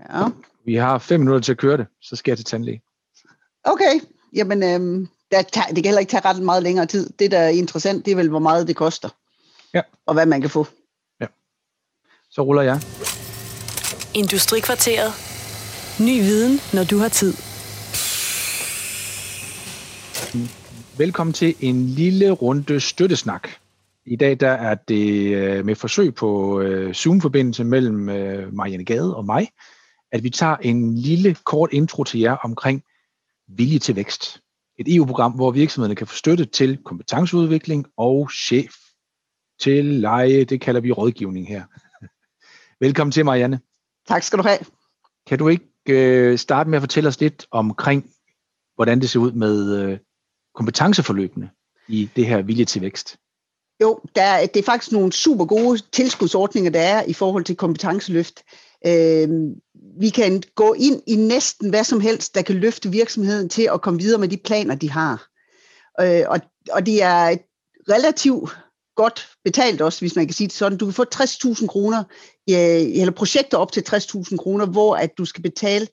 Ja. Vi har fem minutter til at køre det, så skal jeg til tandlæge. Okay, jamen øhm, der tager, det kan heller ikke tage ret meget længere tid. Det, der er interessant, det er vel, hvor meget det koster. Ja. Og hvad man kan få. Så ruller jeg. Industrikvarteret. Ny viden, når du har tid. Velkommen til en lille runde støttesnak. I dag der er det øh, med forsøg på øh, Zoom-forbindelse mellem øh, Marianne Gade og mig, at vi tager en lille kort intro til jer omkring vilje til vækst. Et EU-program, hvor virksomhederne kan få støtte til kompetenceudvikling og chef til leje. Det kalder vi rådgivning her. Velkommen til, Marianne. Tak skal du have. Kan du ikke øh, starte med at fortælle os lidt omkring, hvordan det ser ud med øh, kompetenceforløbene i det her vilje til vækst? Jo, der, er- det er faktisk nogle super gode tilskudsordninger, der er i forhold til kompetenceløft. Øh, vi kan gå ind i næsten hvad som helst, der kan løfte virksomheden til at komme videre med de planer, de har. Øh, og, og det er relativt godt betalt også, hvis man kan sige det sådan. Du kan få 60.000 kroner, eller projekter op til 60.000 kroner, hvor at du skal betale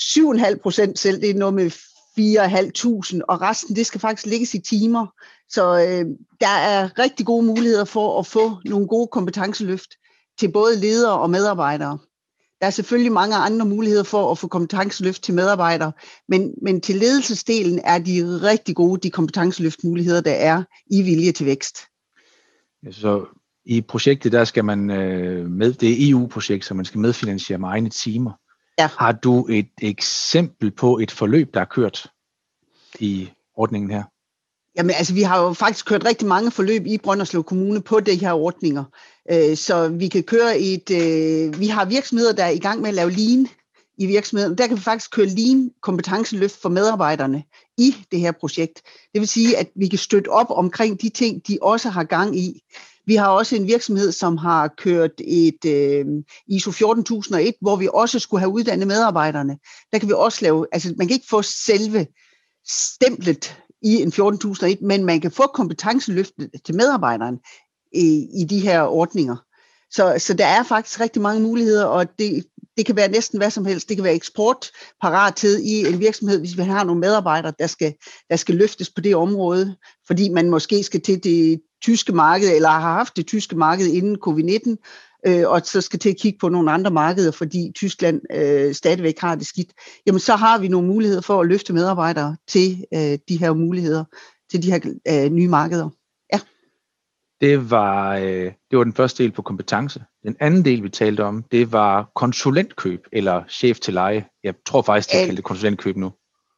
7,5 procent selv, det er noget med 4.500, og resten det skal faktisk ligges i timer. Så øh, der er rigtig gode muligheder for at få nogle gode kompetenceløft til både ledere og medarbejdere. Der er selvfølgelig mange andre muligheder for at få kompetenceløft til medarbejdere, men, men til ledelsesdelen er de rigtig gode, de kompetenceløftmuligheder, der er i vilje til vækst. Så i projektet, der skal man øh, med, det er EU-projekt, så man skal medfinansiere med egne timer. Ja. Har du et eksempel på et forløb, der er kørt i ordningen her? Jamen altså, vi har jo faktisk kørt rigtig mange forløb i Brønderslev Kommune på de her ordninger. Øh, så vi kan køre et... Øh, vi har virksomheder, der er i gang med at lave lean i virksomheden. Der kan vi faktisk køre lean kompetenceløft for medarbejderne i det her projekt. Det vil sige, at vi kan støtte op omkring de ting, de også har gang i. Vi har også en virksomhed, som har kørt et øh, ISO 14001, hvor vi også skulle have uddannet medarbejderne. Der kan vi også lave, altså man kan ikke få selve stemplet i en 14001, men man kan få kompetenceløftet til medarbejderen i, i de her ordninger. Så, så der er faktisk rigtig mange muligheder, og det, det kan være næsten hvad som helst. Det kan være eksportparathed i en virksomhed, hvis vi har nogle medarbejdere, der skal, der skal løftes på det område, fordi man måske skal til det tyske marked, eller har haft det tyske marked inden covid-19, øh, og så skal til at kigge på nogle andre markeder, fordi Tyskland øh, stadigvæk har det skidt, jamen så har vi nogle muligheder for at løfte medarbejdere til øh, de her muligheder, til de her øh, nye markeder. Det var, øh, det var den første del på kompetence. Den anden del, vi talte om, det var konsulentkøb, eller chef til leje. Jeg tror faktisk, de Ja. kalder det konsulentkøb nu.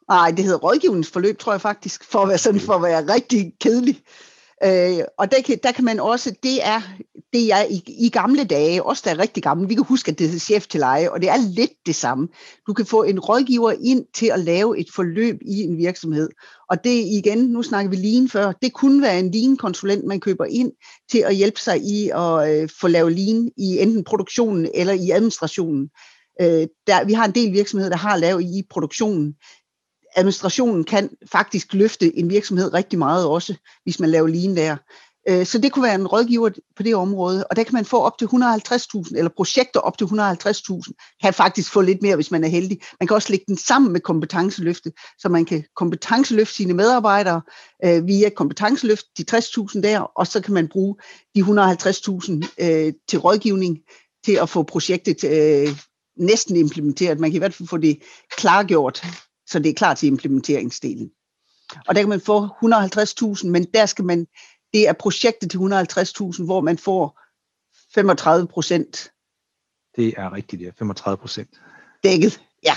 Nej, det hedder rådgivningsforløb, tror jeg faktisk, for at være sådan, for at være rigtig kedelig. Øh, og der kan, der kan man også, det er, det er i, i gamle dage, også der er rigtig gamle, vi kan huske, at det hedder chef til leje, og det er lidt det samme. Du kan få en rådgiver ind til at lave et forløb i en virksomhed. Og det igen, nu snakker vi lean før, det kunne være en lean-konsulent, man køber ind til at hjælpe sig i at øh, få lavet lean i enten produktionen eller i administrationen. Øh, der, vi har en del virksomheder, der har lavet i produktionen administrationen kan faktisk løfte en virksomhed rigtig meget også, hvis man laver lean der. Øh, så det kunne være en rådgiver på det område, og der kan man få op til 150.000, eller projekter op til 150.000, kan faktisk få lidt mere, hvis man er heldig. Man kan også lægge den sammen med kompetenceløftet, så man kan kompetenceløfte sine medarbejdere øh, via kompetenceløft, de 60.000 der, og så kan man bruge de 150.000 øh, til rådgivning, til at få projektet øh, næsten implementeret. Man kan i hvert fald få det klargjort, så det er klar til implementeringsdelen. Og der kan man få 150.000, men der skal man, det er projektet til 150.000, hvor man får 35 procent Det er rigtigt, det er 35 procent. dækket. Ja,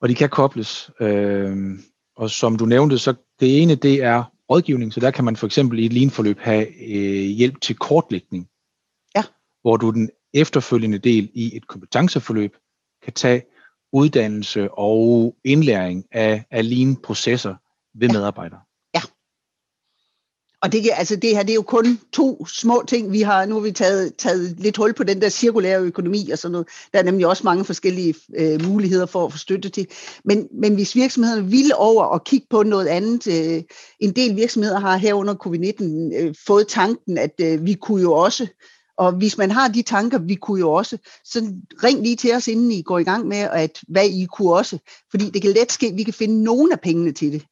Og de kan kobles. Øh, og som du nævnte, så det ene, det er rådgivning. Så der kan man for eksempel i et lean-forløb have øh, hjælp til kortlægning. Ja. Hvor du den efterfølgende del i et kompetenceforløb kan tage uddannelse og indlæring af, af lean-processer ved Ja. medarbejdere. og det, altså det her, det er jo kun to små ting, vi har, nu har vi taget, taget lidt hul på den der cirkulære økonomi og sådan noget. Der er nemlig også mange forskellige øh, muligheder for at få støtte til. Men, men hvis virksomhederne vil over og kigge på noget andet, øh, en del virksomheder har her under covid-19 øh, fået tanken, at øh, vi kunne jo også Og hvis man har de tanker, vi kunne jo også, så ring lige til os, inden I går i gang med, at hvad I kunne også. Fordi det kan let ske, at vi kan finde nogle af pengene til det.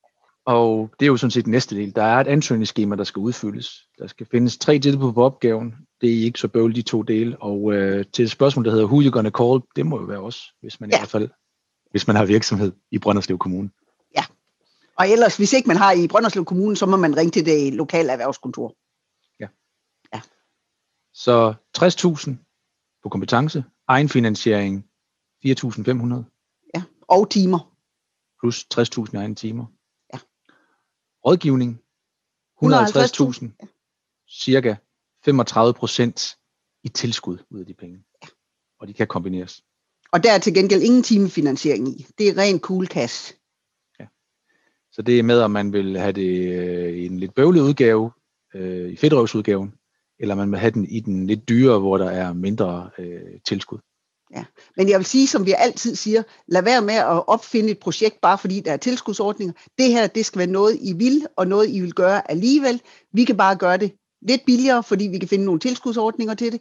Og det er jo sådan set næste del. Der er et ansøgningsskema, der skal udfyldes. Der skal findes tre tilbud på opgaven. Det er ikke så bøvl, de to dele. Og øh, til et spørgsmål, der hedder Who you gonna call, det må jo være os, hvis man ja. i hvert fald hvis man har virksomhed i Brønderslev Kommune. Ja, og ellers, hvis ikke man har i Brønderslev Kommune, så må man ringe til det lokale erhvervskontor. Ja. ja. Så 60.000 på kompetence, egenfinansiering 4.500. Ja, og timer. Plus 60.000 egen timer. Rådgivning, 150.000, cirka 35 procent i tilskud ud af de penge. Ja. Og de kan kombineres. Og der er til gengæld ingen timefinansiering i. Det er ren cool cash. Ja. Så det er med, om man vil have det øh, i en lidt bøvlet udgave, øh, i fedtrøvsudgaven, eller man vil have den i den lidt dyre, hvor der er mindre øh, tilskud. Ja. Men jeg vil sige, som vi altid siger, lad være med at opfinde et projekt, bare fordi der er tilskudsordninger. Det her, det skal være noget, I vil, og noget, I vil gøre alligevel. Vi kan bare gøre det lidt billigere, fordi vi kan finde nogle tilskudsordninger til det.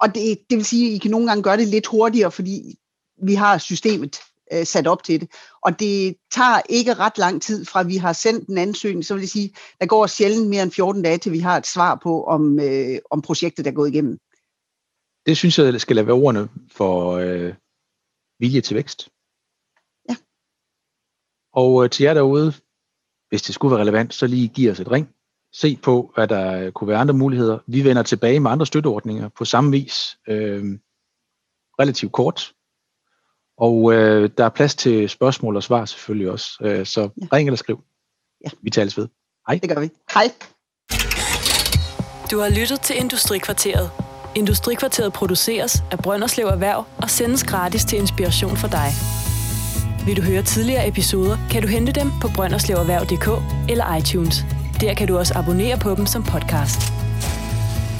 Og det, det vil sige, at I kan nogle gange gøre det lidt hurtigere, fordi vi har systemet øh, sat op til det. Og det tager ikke ret lang tid fra, vi har sendt en ansøgning, så vil jeg sige, der går sjældent mere end 14 dage, til vi har et svar på, om, øh, om projektet er gået igennem det synes jeg skal lade være ordene for øh, vilje til vækst. Ja. Og øh, til jer derude, hvis det skulle være relevant, så lige giv os et ring. Se på, hvad der kunne være andre muligheder. Vi vender tilbage med andre støtteordninger på samme vis. Øh, relativt kort. Og øh, der er plads til spørgsmål og svar selvfølgelig også. Øh, så ja. ring eller skriv. Ja. Vi tales ved. Hej. Det gør vi. Hej. Du har lyttet til Industrikvarteret Industrikvarteret produceres af Brønderslev Erhverv og sendes gratis til inspiration for dig. Vil du høre tidligere episoder, kan du hente dem på brønderslevererhverv.dk eller iTunes. Der kan du også abonnere på dem som podcast.